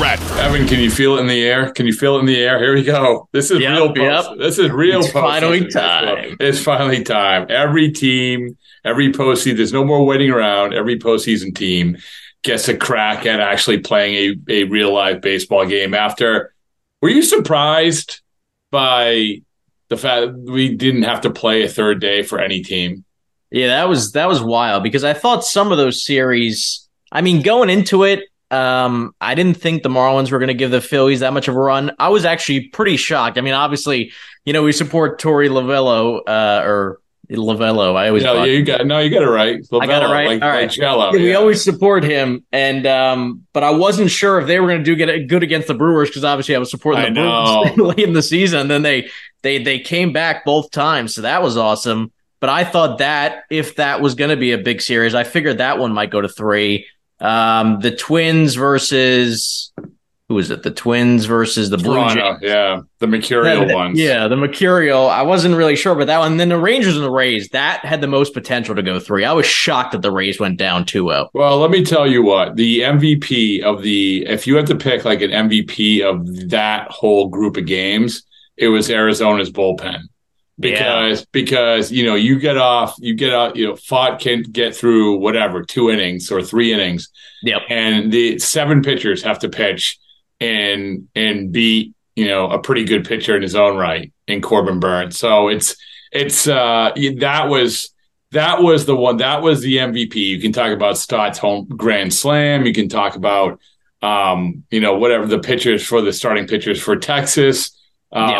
Evan, can you feel it in the air? Can you feel it in the air? Here we go. This is Yep, real post. yep. This is real It's finally time. It's finally time. Every team, every postseason, there's no more waiting around. Every postseason team gets a crack at actually playing a, a real live baseball game after. Were you surprised by the fact that we didn't have to play a third day for any team? Yeah, that was that was wild because I thought some of those series. I mean, going into it, um, I didn't think the Marlins were going to give the Phillies that much of a run. I was actually pretty shocked. I mean, obviously, you know, we support Torey Lovullo, uh, or Lovullo. I always Yeah, yeah, you got no, you got it right. I got it Lovullo, right. Like, All like. Jello. Yeah, we always support him, and um, but I wasn't sure if they were going to do get good against the Brewers because obviously I was supporting I the Brewers late in the season. And then they they they came back both times, so that was awesome. But I thought that if that was going to be a big series, I figured that one might go to three. Um, the Twins versus who is it? The Twins versus the Blue Jays. yeah, the mercurial Yeah, ones. Yeah, the Mercurial. I wasn't really sure about that one. And then the Rangers and the Rays, that had the most potential to go three. I was shocked that the Rays went down oh. 2-0. Well, let me tell you what the MVP of the if you had to pick like an MVP of that whole group of games, it was Arizona's bullpen because because you know you get off you get out you know Pfaadt can get through whatever two innings or three innings, Yep. and the seven pitchers have to pitch and and beat you know a pretty good pitcher in his own right in Corbin Burnes. So it's it's uh that was that was the one that was the MVP. You can talk about Stott's home grand slam. You can talk about um you know whatever the pitchers for the starting pitchers for Texas. Um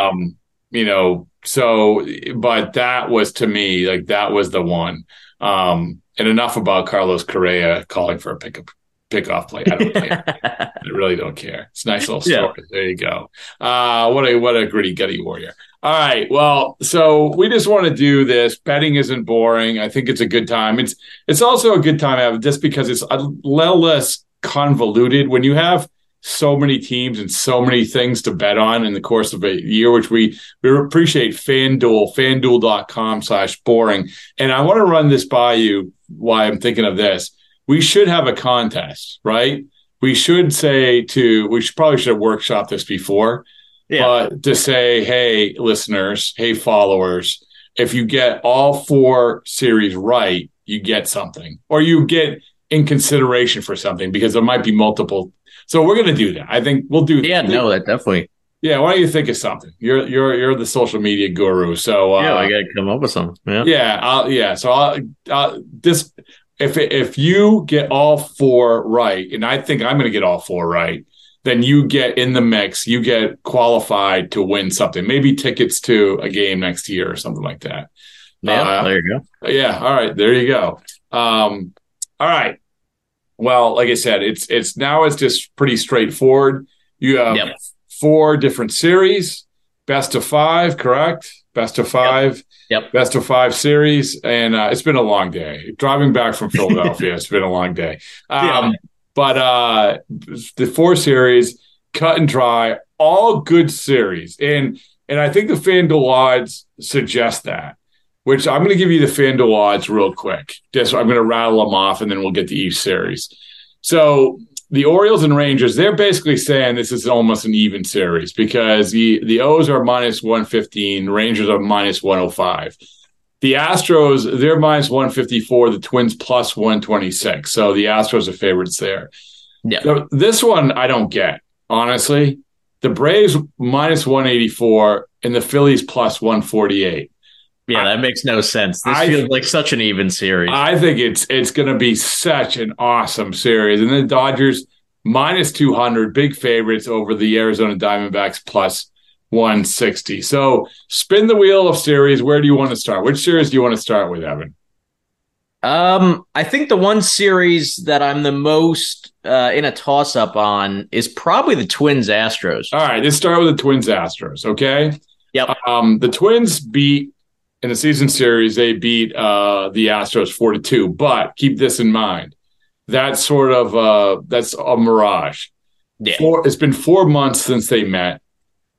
Yeah. you know so but that was to me like that was the one. Um and enough about Carlos Correa calling for a pickup pickoff play. I don't care. I really don't care. It's a nice little Yeah. story. There you go. Uh, what a what a gritty gutty warrior. All right. Well, so we just want to do this. Betting isn't boring. I think it's a good time. It's it's also a good time Evan, just because it's a little less convoluted when you have so many teams and so many things to bet on in the course of a year, which we we appreciate FanDuel, fanduel.com slash boring. And I want to run this by you why I'm thinking of this. We should have a contest, right? We should say to we should probably should have workshopped this before. Yeah. But to say, hey, listeners, hey, followers, if you get all four series right, you get something, or you get in consideration for something because there might be multiple. So we're going to do that. I think we'll do. Yeah, no, that definitely. Yeah, why don't you think of something? You're you're you're the social media guru, so uh, yeah, I got to come up with something. Yeah. yeah, I'll, yeah. So I'll, I'll, this if if you get all four right, and I think I'm going to get all four right, then you get in the mix. You get qualified to win something, maybe tickets to a game next year or something like that. Yeah, Uh, there you go. Yeah. All right. There you go. Um, all right. Well, like I said, it's it's now it's just pretty straightforward. You have Yep. four different series, best of five, correct? Best of five, Yep. best of five series, and uh, it's been a long day. Driving back from Philadelphia, it's been a long day. Um, Yeah. But uh, the four series, cut and dry, all good series, and and I think the FanDuel odds suggest that. Which I'm going to give you the FanDuel odds real quick. Just I'm going to rattle them off, and then we'll get to each series. So the Orioles and Rangers, they're basically saying this is almost an even series because the the O's are minus 115, Rangers are minus 105. The Astros, they're minus 154, the Twins plus 126. So the Astros are favorites there. Yeah. So this one I don't get, honestly. The Braves minus 184 and the Phillies plus 148. Yeah, that makes no sense. This I- feels like such an even series. I think it's it's going to be such an awesome series. And then Dodgers minus 200, big favorites over the Arizona Diamondbacks plus 160. So spin the wheel of series. Where do you want to start? Which series do you want to start with, Evan? Um, I think the one series that I'm the most uh, in a toss up on is probably the Twins Astros. All right, let's start with the Twins Astros, okay? Yep. Um, the Twins beat in the season series, they beat uh, the Astros 4 to 2. But keep this in mind. That's sort of uh, that's a mirage. Yeah. Four, it's been four months since they met.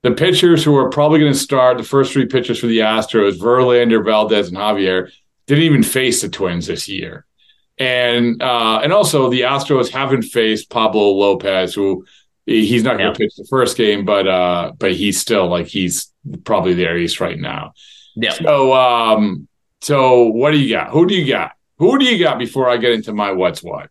The pitchers who are probably going to start, the first three pitchers for the Astros, Verlander, Valdez, and Javier, didn't even face the Twins this year. And uh, and also the Astros haven't faced Pablo Lopez, who he's not going Yeah. to pitch the first game, but uh, but he's still like he's probably their ace right now. Yeah. So um, so what do you got? Who do you got? Who do you got before I get into my what's what?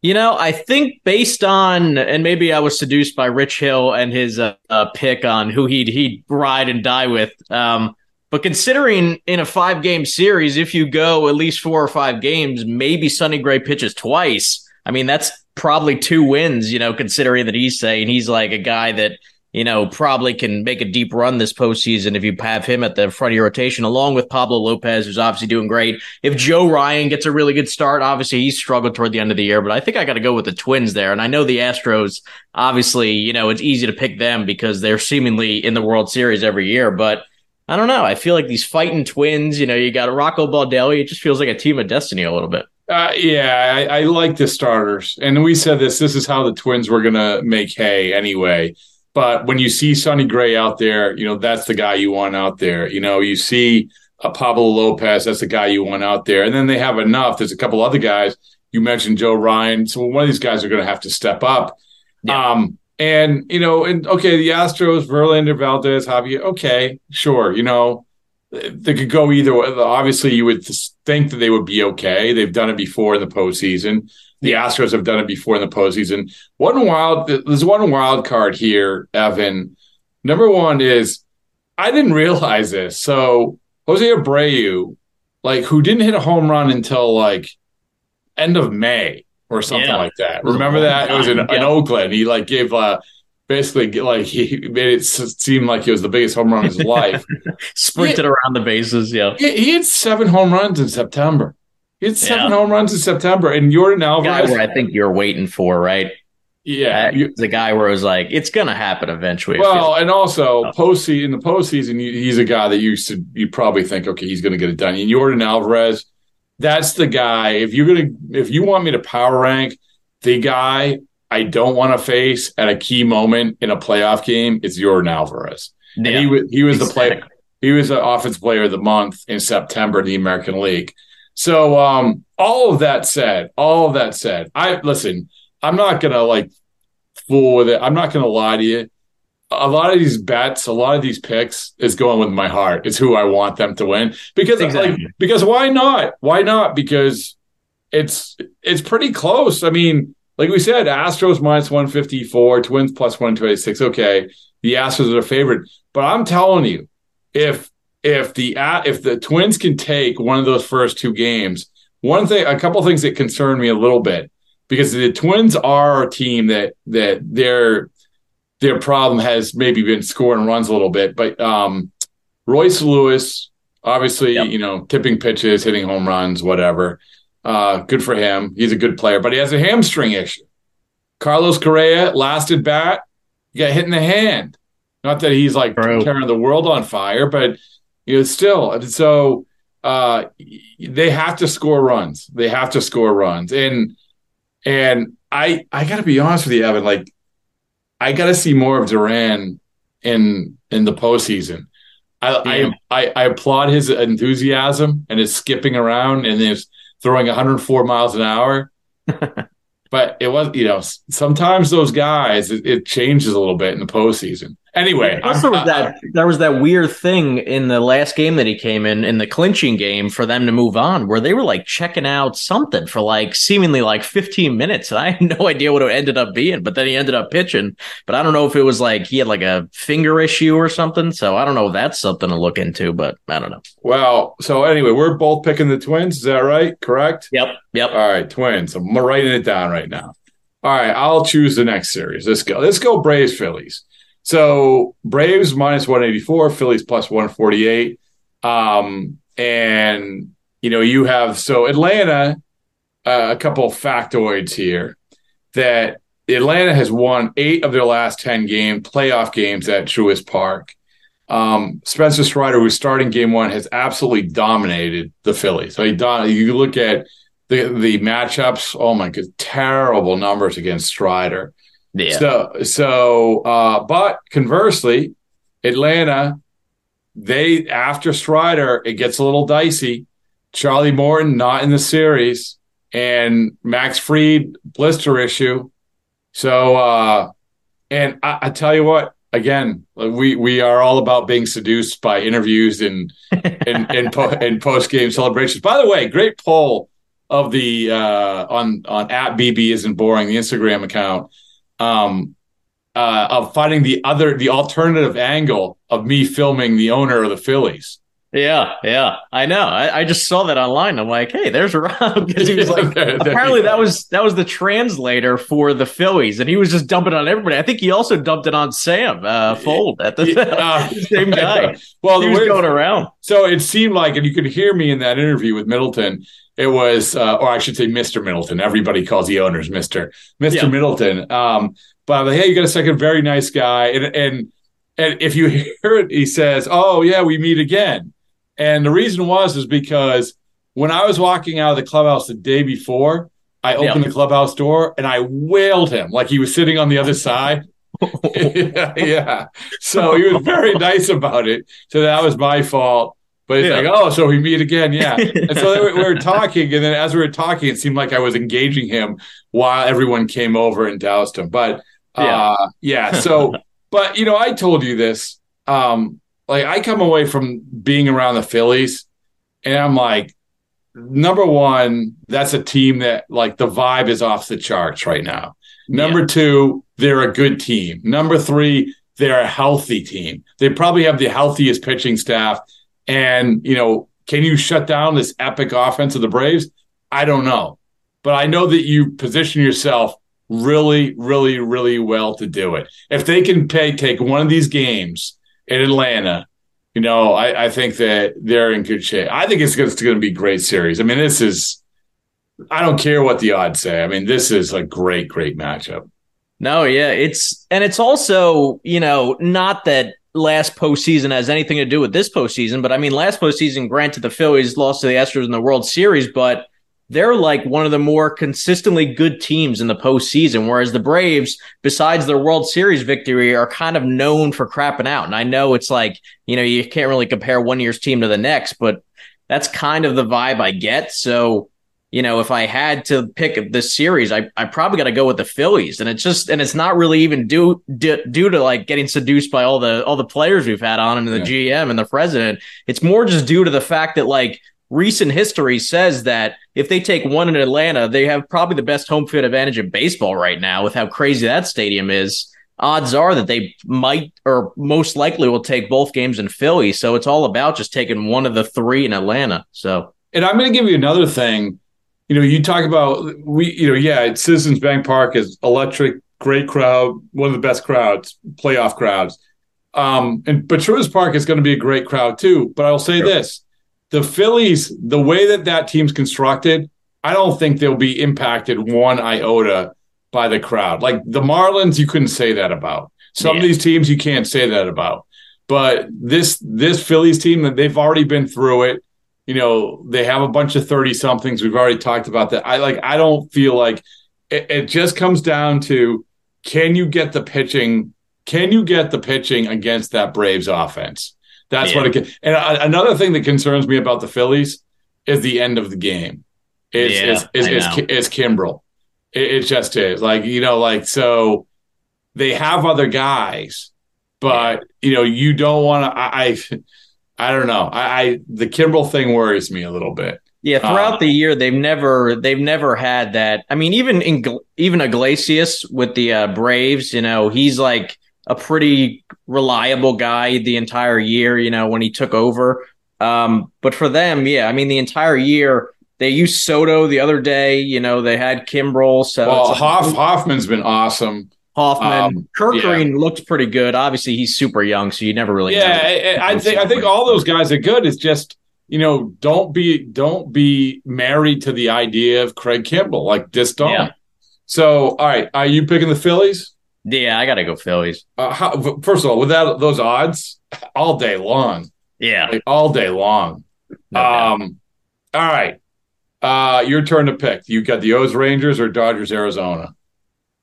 You know, I think based on, and maybe I was seduced by Rich Hill and his uh, uh, pick on who he'd he'd ride and die with. Um, but considering in a five game series, if you go at least four or five games, maybe Sonny Gray pitches twice. I mean, that's probably two wins. You know, considering that he's saying he's like a guy that you know probably can make a deep run this postseason if you have him at the front of your rotation, along with Pablo Lopez, who's obviously doing great. If Joe Ryan gets a really good start, obviously he struggled toward the end of the year, but I think I got to go with the Twins there. And I know the Astros, obviously, you know, it's easy to pick them because they're seemingly in the World Series every year, but I don't know. I feel like these fighting twins, you know, you got Rocco Baldelli. It just feels like a team of destiny a little bit. Uh, yeah, I, I like the starters, and we said this. This is how the Twins were going to make hay anyway. But when you see Sonny Gray out there, you know that's the guy you want out there. You know, you see a Pablo Lopez, that's the guy you want out there, and then they have enough. There's a couple other guys you mentioned, Joe Ryan. So one of these guys are going to have to step up. Um, and you know, and okay, the Astros, Verlander, Valdez, Javier. Okay, sure. You know, they could go either way. Obviously, you would think that they would be okay. They've done it before in the postseason. The Astros have done it before in the postseason. One wild, there's one wild card here, Evan. Number one is I didn't realize this. So Jose Abreu, like who didn't hit a home run until like end of May or something Yeah. like that. It was a Remember that? It was in, time, in. Oakland. He like gave uh basically like he made it seem like it was the biggest home run of his life. Sprinted around the bases. Yeah. He, he had seven home runs in September. He had seven Yeah. home runs in September, and Yordan Guy Alvarez. where I think you're waiting for, right? yeah, you- the guy where it was like, it's going to happen eventually. well, and also Oh. postseason in the postseason, you- he's a guy that you should you probably think, okay, he's going to get it done. And Yordan Alvarez, that's the guy. If you're gonna, if you want me to power rank the guy I don't want to face at a key moment in a playoff game, it's Yordan Alvarez. And Yeah. he was he was the player. He was the offense player of the month in September in the American League. So um, all of that said, all of that said, I listen. I'm not gonna like fool with it. I'm not gonna lie to you. A lot of these bets, a lot of these picks is going with my heart. It's who I want them to win because like because why not? Why not? Because it's it's pretty close. I mean, like we said, Astros minus 154, Twins plus 126. Okay, the Astros are favorite, but I'm telling you, if if the if the Twins can take one of those first two games, one thing, a couple things that concern me a little bit because the Twins are a team that that their their problem has maybe been scoring runs a little bit, but um, Royce Lewis, Obviously, yep. you know, tipping pitches, hitting home runs, whatever. Uh, good for him. He's a good player, but he has a hamstring issue. Carlos Correa, last at bat, got hit in the hand. Not that he's like True. tearing the world on fire, but you know, still. So uh, they have to score runs. They have to score runs, and and I I got to be honest with you, Evan. Like, I got to see more of Duran in in the postseason. I, I, I I applaud his enthusiasm and his skipping around and his throwing 104 miles an hour. but it was, you know, sometimes those guys, it, it changes a little bit in the postseason. Anyway, also was that there was that weird thing in the last game that he came in in the clinching game for them to move on, where they were like checking out something for like seemingly like 15 minutes, and I had no idea what it ended up being. But then he ended up pitching, but I don't know if it was like he had like a finger issue or something. So I don't know if that's something to look into, but I don't know. Well, so anyway, we're both picking the Twins. Is that right? Correct? Yep. Yep. All right, Twins. I'm writing it down right now. All right, I'll choose the next series. Let's go. Let's go Braves Phillies. So Braves minus 184, Phillies plus 148. Um, and you know, you have so Atlanta, uh, a couple factoids here that Atlanta has won eight of their last 10 game playoff games at Truist Park. Um, Spencer Strider, who's starting game one, has absolutely dominated the Phillies. So he don- you look at the the matchups, oh my god, terrible numbers against Strider. Yeah. So so uh, but conversely, Atlanta, they after Strider, it gets a little dicey. Charlie Morton not in the series, and Max Fried blister issue. So uh and I, I tell you what, again, we we are all about being seduced by interviews and and and, po- and post game celebrations. By the way, great poll of the uh, on on at BB isn't boring the Instagram account um, uh, of finding the other, the alternative angle of me filming the owner of the Phillies. Yeah, yeah, I know. I, I just saw that online. I'm like, hey, there's Rob because he was like, apparently that was that was the translator for the Phillies, and he was just dumping on everybody. I think he also dumped it on Sam uh, Fuld at the uh, same guy. well, he was going around. So it seemed like, and you could hear me in that interview with Middleton. It was, uh, or I should say, Mr. Middleton. Everybody calls the owners Mr. Mr. Yeah. Middleton. Um, but I'm like, hey, you got a second, very nice guy. And and and if you hear it, he says, "Oh yeah, we meet again." And the reason was is because when I was walking out of the clubhouse the day before, I opened the clubhouse door and I wailed him like he was sitting on the other side. yeah, yeah. So he was very nice about it. So that was my fault. But it's yeah. like, oh, so we meet again, yeah. and so we were talking, and then as we were talking, it seemed like I was engaging him while everyone came over and doused him. But yeah, uh, yeah. So, but you know, I told you this. Um, like I come away from being around the Phillies, and I'm like, number one, that's a team that like the vibe is off the charts right now. Number yeah. two, they're a good team. Number three, they're a healthy team. They probably have the healthiest pitching staff and, you know, can you shut down this epic offense of the Braves? I don't know. But I know that you position yourself really, really, really well to do it. If they can pay, take one of these games in Atlanta, you know, I, I think that they're in good shape. I think it's, going to be a great series. I mean, this is, I don't care what the odds say. I mean, this is a great, great matchup. No, yeah, it's and it's also you know not that last postseason has anything to do with this postseason. But I mean, last postseason, granted, the Phillies lost to the Astros in the World Series, but they're like one of the more consistently good teams in the postseason. Whereas the Braves, besides their World Series victory, are kind of known for crapping out. And I know it's like, you know, you can't really compare one year's team to the next, but that's kind of the vibe I get. So you know, if I had to pick this series, I, I probably got to go with the Phillies, and it's just, and it's not really even due, due, due to like getting seduced by all the all the players we've had on and the yeah. GM and the president. It's more just due to the fact that like recent history says that if they take one in Atlanta, they have probably the best home field advantage in baseball right now with how crazy that stadium is. Odds are that they might or most likely will take both games in Philly. So it's all about just taking one of the three in Atlanta. So, and I'm going to give you another thing you know, you talk about we, you know, yeah, Citizens Bank Park is electric, great crowd, one of the best crowds, playoff crowds. Um, and but Truist Park is going to be a great crowd too. But I'll say sure. this: the Phillies, the way that that team's constructed, I don't think they'll be impacted one iota by the crowd. Like the Marlins, you couldn't say that about. Some yeah. of these teams you can't say that about. But this this Phillies team, that they've already been through it. You know, they have a bunch of 30 somethings. We've already talked about that. I like I don't feel like it, it just comes down to can you get the pitching? Can you get the pitching against that Braves offense? That's yeah. what it can. And another thing that concerns me about the Phillies is the end of the game. It's yeah, it's, it's, it's, it's Kimbrel. It, it, just is like you know, like so they have other guys, but yeah. you know, you don't want to. I, I, I don't know. I, I the Kimbrel thing worries me a little bit. Yeah, throughout uh, the year they've never they've never had that. I mean, even in even Iglesias with the uh, Braves, you know, he's like a pretty reliable guy the entire year. You know, when he took over. Um, but for them, yeah, I mean, the entire year they used Soto the other day. You know, they had Kimbrel. So well, Hoff, Hoffman's been awesome. Hoffman, um, Kirk yeah. Green looked pretty good. Obviously, he's super young, so you never really. Yeah, I, I think I think all those guys are good. It's just you know, don't be don't be married to the idea of Craig Kimbrel. Like just don't. Yeah. So, all right, are you picking the Phillies? Yeah, I got to go Phillies. Uh, how, first of all, without those odds, all day long. Yeah, like, all day long. No um, all right, uh, your turn to pick. You got the O's Rangers or Dodgers Arizona.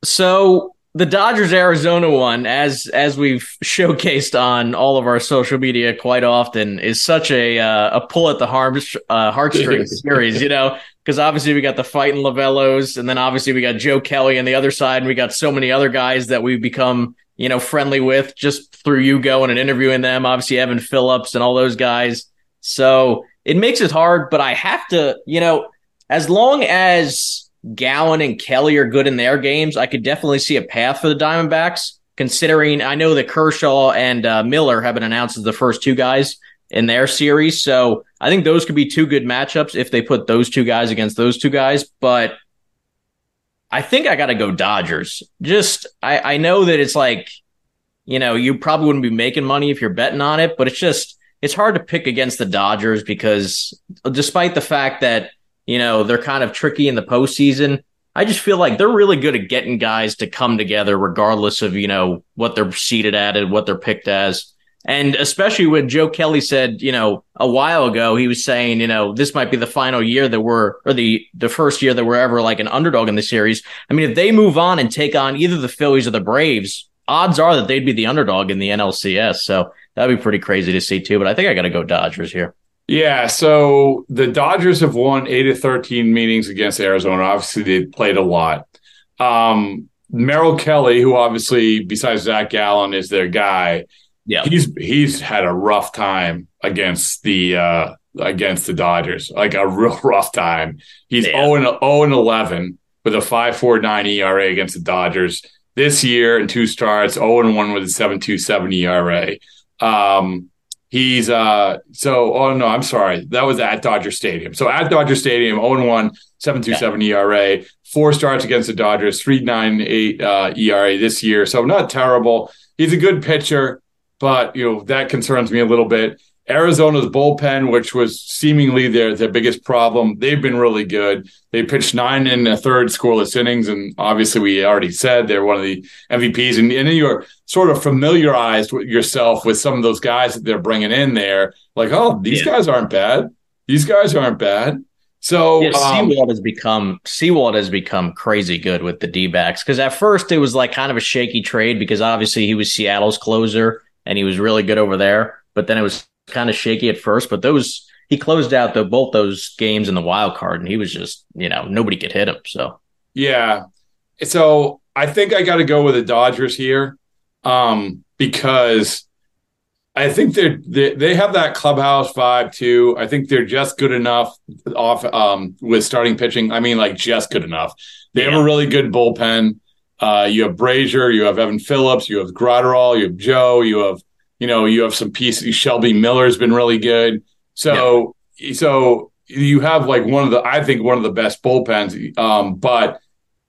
So the Dodgers Arizona one, as as we've showcased on all of our social media quite often, is such a uh, a pull at the harm, uh, heartstrings series, you know, because obviously we got the fighting Lovullos, and then obviously we got Joe Kelly on the other side, and we got so many other guys that we've become you know friendly with just through you going and interviewing them. Obviously Evan Phillips and all those guys. So it makes it hard, but I have to, you know, as long as Gallen and Kelly are good in their games, I could definitely see a path for the Diamondbacks. Considering I know that Kershaw and uh, Miller have been announced as the first two guys in their series, so I think those could be two good matchups if they put those two guys against those two guys. But I think I got to go Dodgers. Just I, I know that it's like you know you probably wouldn't be making money if you're betting on it, but it's just it's hard to pick against the Dodgers because despite the fact that you know, they're kind of tricky in the postseason. I just feel like they're really good at getting guys to come together, regardless of, you know, what they're seated at and what they're picked as. And especially when Joe Kelly said, you know, a while ago, he was saying, you know, this might be the final year that we're, or the, the first year that we're ever like an underdog in the series. I mean, if they move on and take on either the Phillies or the Braves, odds are that they'd be the underdog in the NLCS. So that'd be pretty crazy to see too. But I think I got to go Dodgers here. Yeah, so the Dodgers have won eight of thirteen meetings against Arizona. Obviously, they played a lot. Um, Merrill Kelly, who obviously besides Zach Gallen is their guy, yeah, he's he's had a rough time against the uh against the Dodgers, like a real rough time. He's yeah. 0 and 0 and 11 with a 5.49 ERA against the Dodgers this year in two starts, 0 and 1 with a 7.27 ERA. Um, He's uh so oh no, I'm sorry. That was at Dodger Stadium. So at Dodger Stadium, 0-1, 7.27 yeah. ERA, four starts against the Dodgers, 3.98 uh, ERA this year. So not terrible. He's a good pitcher, but you know, that concerns me a little bit. Arizona's bullpen, which was seemingly their their biggest problem, they've been really good. They pitched nine and a third scoreless innings, and obviously we already said they're one of the MVPs. And, and then you're sort of familiarized with yourself with some of those guys that they're bringing in there. Like, oh, these yeah. guys aren't bad. These guys aren't bad. So yeah, um, Sewald has become Sewald has become crazy good with the D backs because at first it was like kind of a shaky trade because obviously he was Seattle's closer and he was really good over there, but then it was kind of shaky at first, but those he closed out the both those games in the wild card, and he was just you know nobody could hit him. So yeah, so I think I got to go with the Dodgers here um, because I think they're they, they have that clubhouse vibe too. I think they're just good enough off um, with starting pitching. I mean, like just good enough. They yeah. have a really good bullpen. Uh, you have Brasier, you have Evan Phillips, you have Graterol, you have Joe, you have you know, you have some pieces. Shelby Miller's been really good. So, yeah. so you have like one of the, I think one of the best bullpens. Um, but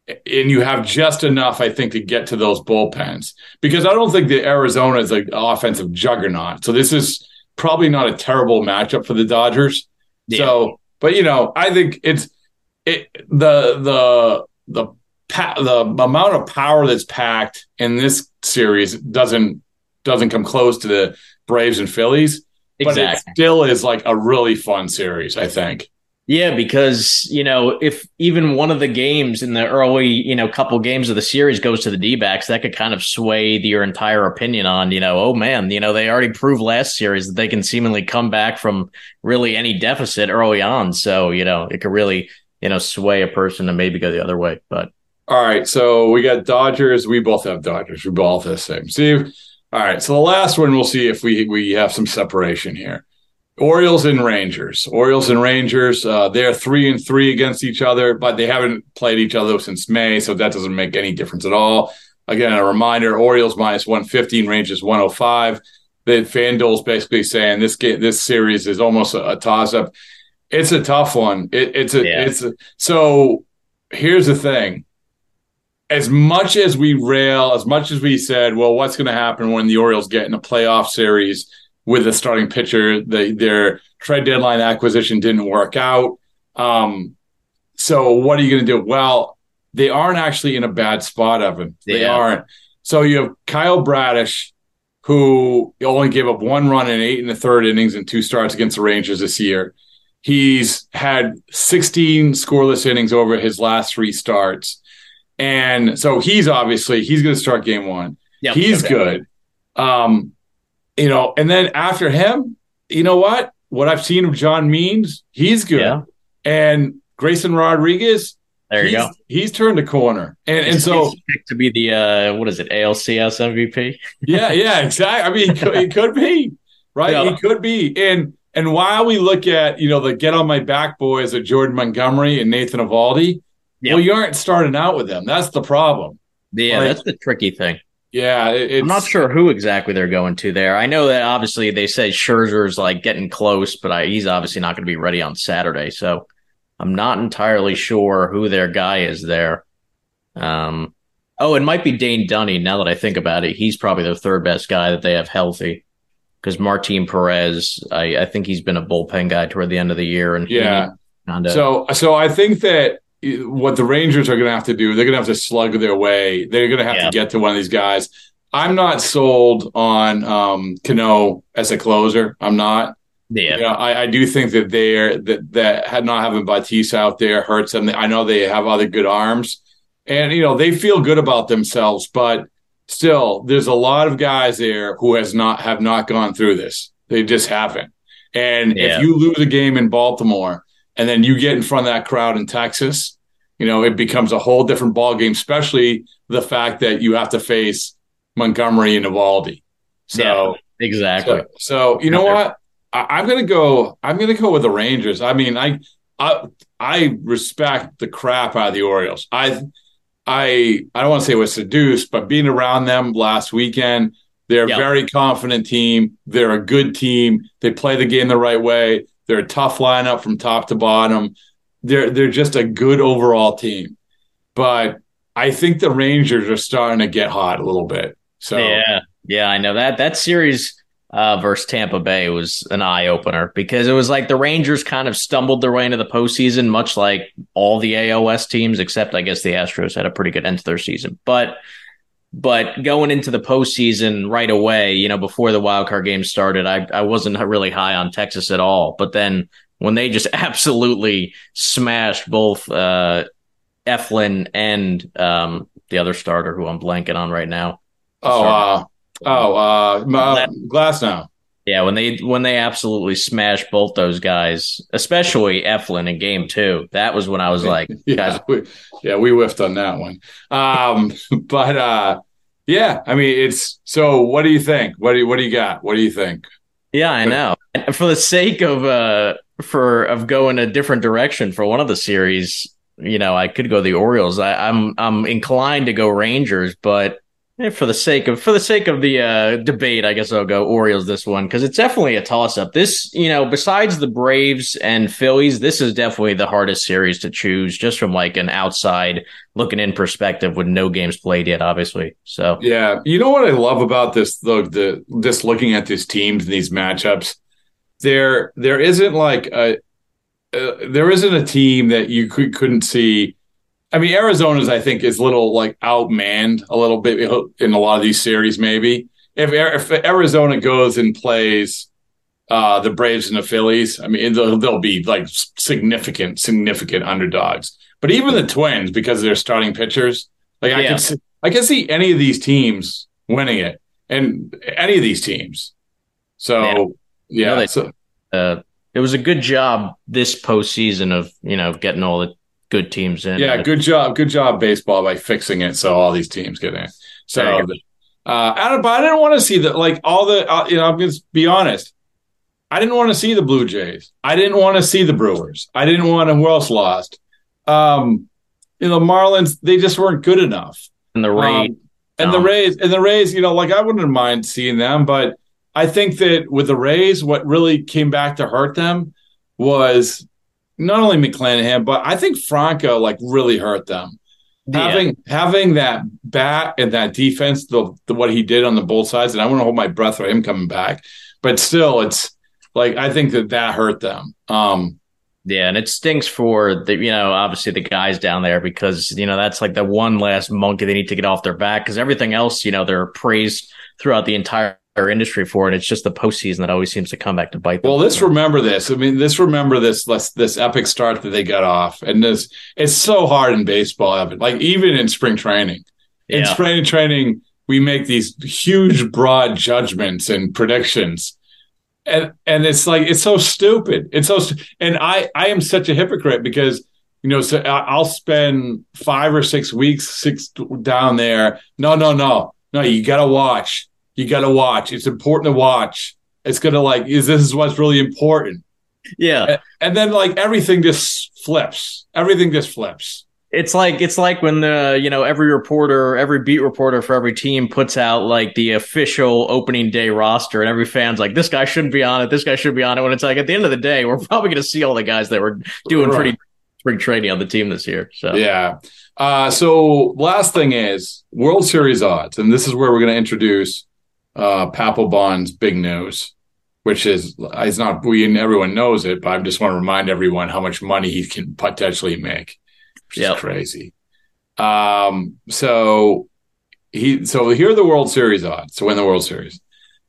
and you have just enough, I think, to get to those bullpens because I don't think that Arizona is an offensive juggernaut. So this is probably not a terrible matchup for the Dodgers. Yeah. So, but you know, I think it's it the the the pa- the amount of power that's packed in this series doesn't doesn't come close to the Braves and Phillies, but it still is like a really fun series. I think. Yeah, because you know, if even one of the games in the early, you know, couple games of the series goes to the D-backs, that could kind of sway your entire opinion on, you know, oh man, you know, they already proved last series that they can seemingly come back from really any deficit early on. So, you know, it could really, you know, sway a person to maybe go the other way. But All right, so we got Dodgers. We both have Dodgers. We both have the same. Steve. All right, so the last one, we'll see if we we have some separation here. Orioles and Rangers. Orioles and Rangers. Uh, they're three and three against each other, but they haven't played each other since May, so that doesn't make any difference at all. Again, a reminder: Orioles minus one fifteen, Rangers one hundred five. That FanDuel's basically saying this game, this series is almost a, a toss up. It's a tough one. It, it's a Yeah. it's a, so. Here's the thing: as much as we rail, as much as we said, well, what's going to happen when the Orioles get in a playoff series with a starting pitcher? The, their trade deadline acquisition didn't work out. Um, so what are you going to do? Well, they aren't actually in a bad spot, Evan. They Yeah. aren't. So you have Kyle Bradish, who only gave up one run in eight and a third innings and two starts against the Rangers this year. He's had 16 scoreless innings over his last three starts. And so he's obviously he's going to start game one. Yep. he's Okay. good. Um, you know, and then after him, you know what? What I've seen of John Means, he's good. Yeah. And Grayson Rodriguez, there you he's, go. he's turned a corner. And and so to be the uh what is it, ALCS MVP? yeah, yeah, exactly. I mean, it could, it could be right. Yeah. It could be. And and while we look at you know the get on my back boys of Jordan Montgomery and Nathan Eovaldi, Yep. well, you aren't starting out with them. That's the problem. Yeah, Like- that's the tricky thing. Yeah, it- I'm not sure who exactly they're going to there. I know that obviously they said Scherzer's like getting close, but I, he's obviously not going to be ready on Saturday. So I'm not entirely sure who their guy is there. Um, oh, it might be Dane Dunny. Now that I think about it, he's probably the third best guy that they have healthy. Because Martin Perez, I, I think he's been a bullpen guy toward the end of the year, and Yeah. kinda- So, so I think that what the Rangers are going to have to do, they're going to have to slug their way. They're going to have Yeah. to get to one of these guys. I'm not sold on um, Cano as a closer. I'm not. yeah, You know, I, I do think that they're that that had not having Bautista out there hurts them. I know they have other good arms, and you know they feel good about themselves, but still, there's a lot of guys there who has not have not gone through this. They just haven't. And Yeah. if you lose a game in Baltimore and then you get in front of that crowd in Texas, you know it becomes a whole different ball game. Especially the fact that you have to face Montgomery and Eovaldi. So. Yeah, exactly. So, so you know what? I, I'm gonna go. I'm gonna go with the Rangers. I mean, I, I, I respect the crap out of the Orioles. I, I, I don't want to say was seduced, but being around them last weekend, they're a very confident team. They're a good team. They play the game the right way. They're a tough lineup from top to bottom. They're they're just a good overall team. But I think the Rangers are starting to get hot a little bit. So Yeah, yeah, I know that that series uh, versus Tampa Bay was an eye opener because it was like the Rangers kind of stumbled their way into the postseason, much like all the AOS teams, except I guess the Astros had a pretty good end to their season. But but going into the postseason right away, you know, before the wild card game started, I I wasn't really high on Texas at all. But then when they just absolutely smashed both uh, Eflin and um, the other starter who I'm blanking on right now. Oh, uh, oh, uh, uh, Glasnow. Yeah, when they when they absolutely smashed both those guys, especially Eflin in game two, that was when I was like, Yeah, guys, we, yeah, we whiffed on that one. Um, but uh, yeah, I mean, it's so. What do you think? What do you, what do you got? What do you think? yeah, I know. For the sake of uh for of going a different direction for one of the series, you know, I could go the Orioles. I, I'm I'm inclined to go Rangers, but eh, for the sake of for the sake of the uh, debate, I guess I'll go Orioles this one because it's definitely a toss up. This, you know, besides the Braves and Phillies, this is definitely the hardest series to choose, just from like an outside looking in perspective, with no games played yet, obviously. So Yeah, you know what I love about this though, the just looking at these teams and these matchups. There there isn't like a uh, there isn't a team that you could, couldn't see. I mean, Arizona's I think is a little like outmanned a little bit in a lot of these series. Maybe if if Arizona goes and plays uh, the Braves and the Phillies, I mean they'll, they'll be like significant significant underdogs. But even the Twins, because they're starting pitchers, like I can see, I can see any of these teams winning it, and any of these teams. So yeah, No, they- so, Uh, it was a good job this postseason of you know getting all the good teams in. yeah, good job, good job, baseball by fixing it so all these teams get in. So, uh, I don't, but I didn't want to see that. Like all the, uh, you know, I'm going to be honest. I didn't want to see the Blue Jays. I didn't want to see the Brewers. I didn't want to. Who else lost? Um, you know, Marlins. They just weren't good enough. And the Rays. Um, and the. Rays, and the Rays, you know, like I wouldn't mind seeing them, but I think that with the Rays, what really came back to hurt them was not only McClanahan, but I think Franco like really hurt them. Yeah. Having having that bat and that defense, the, the what he did on the both sides, and I want to hold my breath for him coming back, but still, it's like I think that that hurt them. Um, Yeah, and it stinks for the you know obviously the guys down there because you know that's like the one last monkey they need to get off their back because everything else you know they're praised throughout the entire industry for, and it's just the postseason that always seems to come back to bite them. Well, let's remember this. I mean, let's remember this this, this epic start that they got off, and this it's so hard in baseball. Evan. Like even in spring training, in Yeah. spring training, we make these huge, broad judgments and predictions, and and it's like it's so stupid. It's so, stu- and I I am such a hypocrite because you know so I'll spend five or six weeks six down there. No, no, no, no. You got to watch. You got to watch. It's important to watch. It's gonna like is this is what's really important. yeah, And then like everything just flips. Everything just flips. it's like it's like when the you know every reporter, every beat reporter for every team puts out like the official opening day roster, and every fan's like, this guy shouldn't be on it. This guy should be on it. When it's like at the end of the day, we're probably going to see all the guys that were doing Right. pretty spring training on the team this year. So Yeah. Uh, so last thing is World Series odds, and this is where we're going to introduce uh, Papelbon's big news, which is it's not we and everyone knows it, but I just want to remind everyone how much money he can potentially make, which Yep. is crazy. Um, so he so here are the World Series odds to win the World Series: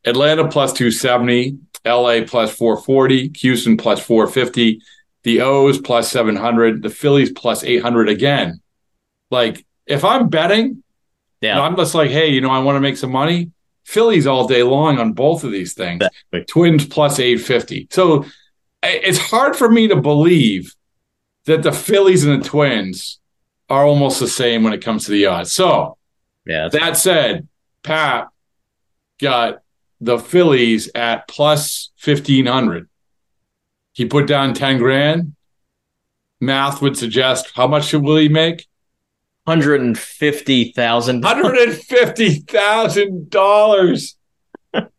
Atlanta plus two seventy, L.A. plus four forty, Houston plus four fifty, the O's plus seven hundred, the Phillies plus eight hundred again. Like if I'm betting, yeah, and I'm just like, hey, you know, I want to make some money. Phillies all day long on both of these things. Exactly. Twins plus 850. So it's hard for me to believe that the Phillies and the Twins are almost the same when it comes to the odds. So yeah. that said, Pat got the Phillies at plus 1500. He put down 10 grand. Math would suggest how much will he make? Hundred and fifty thousand. Hundred and fifty thousand dollars. this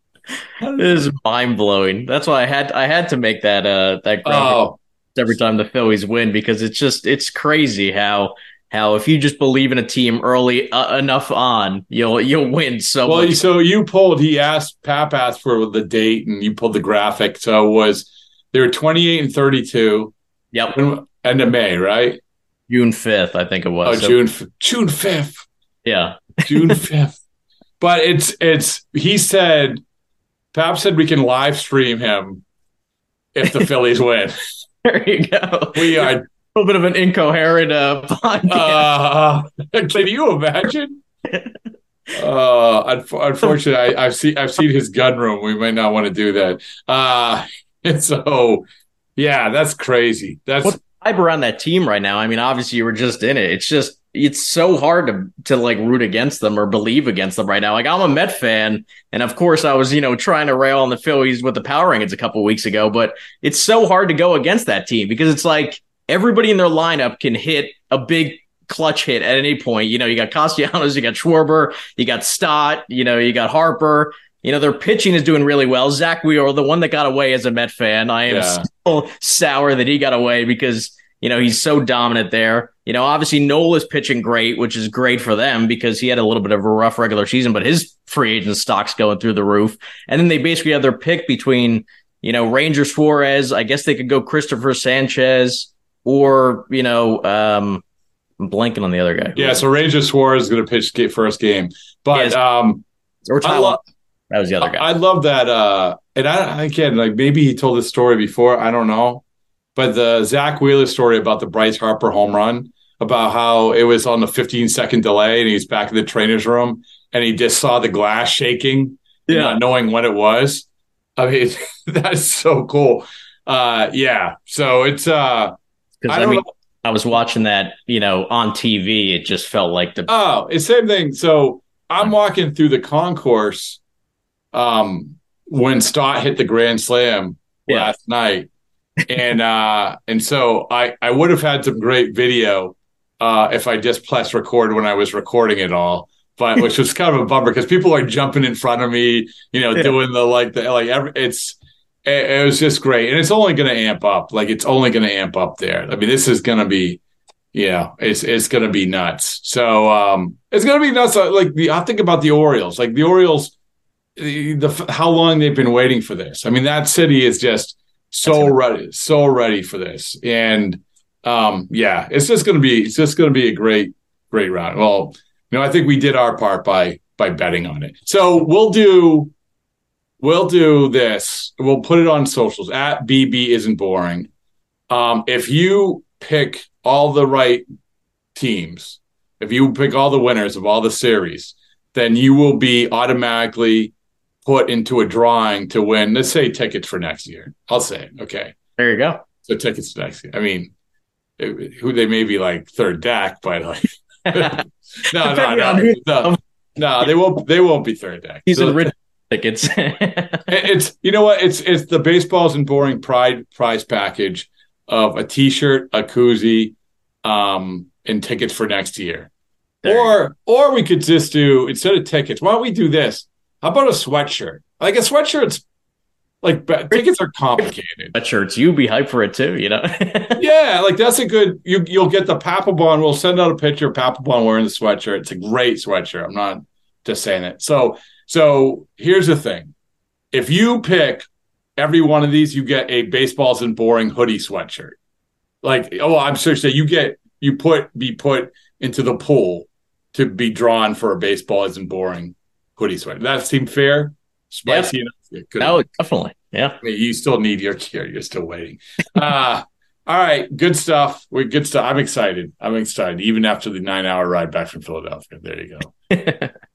is mind blowing. That's why I had I had to make that uh that Oh, every time the Phillies win because it's just it's crazy how how if you just believe in a team early uh, enough on you'll you'll win so well, much. so you pulled. He asked. Pap asked for the date, and you pulled the graphic. So it was they were twenty eight and thirty two. Yep, End of May, right? June fifth I think it Oh, was. So, June June fifth. Yeah, June fifth. But it's it's. He said. Pap said we can live stream him if the Phillies win. there you go. We are a little bit of an incoherent uh, podcast. Uh, can you imagine? Uh, unf- unfortunately, I, I've seen I've seen his gun room. We might not want to do that. Uh, and so, yeah, that's crazy. That's What's the vibe around that team right now? I mean, obviously you were just in it. It's just it's so hard to to like root against them or believe against them right now. Like I'm a Met fan, and of course I was you know trying to rail on the Phillies with the power rankings a couple weeks ago, but it's so hard to go against that team because it's like everybody in their lineup can hit a big clutch hit at any point. You know, you got Castellanos, you got Schwarber, you got Stott, you know, you got Harper. You know, their pitching is doing really well. Zack Wheeler, the one that got away as a Met fan, I am Yeah. still sour that he got away because, you know, he's so dominant there. You know, obviously Nola's pitching great, which is great for them because he had a little bit of a rough regular season, but his free agent stock's going through the roof. And then they basically have their pick between you know, Ranger Suarez. I guess they could go Cristopher Sanchez or, you know, um, I'm blanking on the other guy. Yeah, so Ranger Suarez is going to pitch first game, but um, or Tyler. Lo- that was the other guy. I, I love that. Uh, and I again, like maybe he told this story before. I don't know, but the Zack Wheeler story about the Bryce Harper home run, about how it was on the 15 second delay, and he's back in the trainer's room, and he just saw the glass shaking, yeah, not knowing what it was. I mean, that's so cool. Uh, yeah. So it's uh, I, I mean, know. I was watching that, you know, on TV. It just felt like the oh, it's same thing. So I'm walking through the concourse, um, when Stott hit the grand slam yeah. last night, and uh, and so I I would have had some great video, uh, if I just pressed record when I was recording it all but which was kind of a bummer because people are jumping in front of me, you know, yeah. doing the like the like every, it's it, it, was just great, and it's only going to amp up. Like it's only going to amp up there. I mean, this is going to be, yeah, it's it's going to be nuts. So um, it's going to be nuts. Like the I think about the Orioles, like the Orioles, the, the how long they've been waiting for this. I mean, that city is just so ready, so ready for this, and um, yeah, it's just going to be it's just going to be a great great round. Well you know, I think we did our part by by betting on it. So we'll do we'll do this. We'll put it on socials at BB isn't boring. Um, if you pick all the right teams, if you pick all the winners of all the series, then you will be automatically put into a drawing to win, let's say tickets for next year. I'll say, okay. There you go. So tickets next year. I mean, it, who they may be like third deck, but like no, no, no, no, no. They won't. They won't be third deck. He's so, in tickets. it's you know what? It's it's the baseball isn't boring pride prize package of a T-shirt, a koozie, um, and tickets for next year. There or or we could just do instead of tickets. Why don't we do this? How about a sweatshirt? Like a sweatshirt's like tickets are complicated. Sweatshirts, you'd be hyped for it too, you know. yeah, like that's a good. You you'll get the Papelbon. We'll send out a picture of Papelbon wearing the sweatshirt. It's a great sweatshirt. I'm not just saying it. So so here's the thing: if you pick every one of these, you get a baseball isn't boring hoodie sweatshirt. Like oh, I'm serious. You get you put be put into the pool to be drawn for a baseball isn't boring hoodie sweater. That seem fair? Spicy enough? No, definitely. Yeah. I mean, you still need your care. You're still waiting. uh, all right. Good stuff. We're good stuff. I'm excited. I'm excited. Even after the nine hour ride back from Philadelphia. There you go.